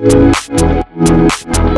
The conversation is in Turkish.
Müzik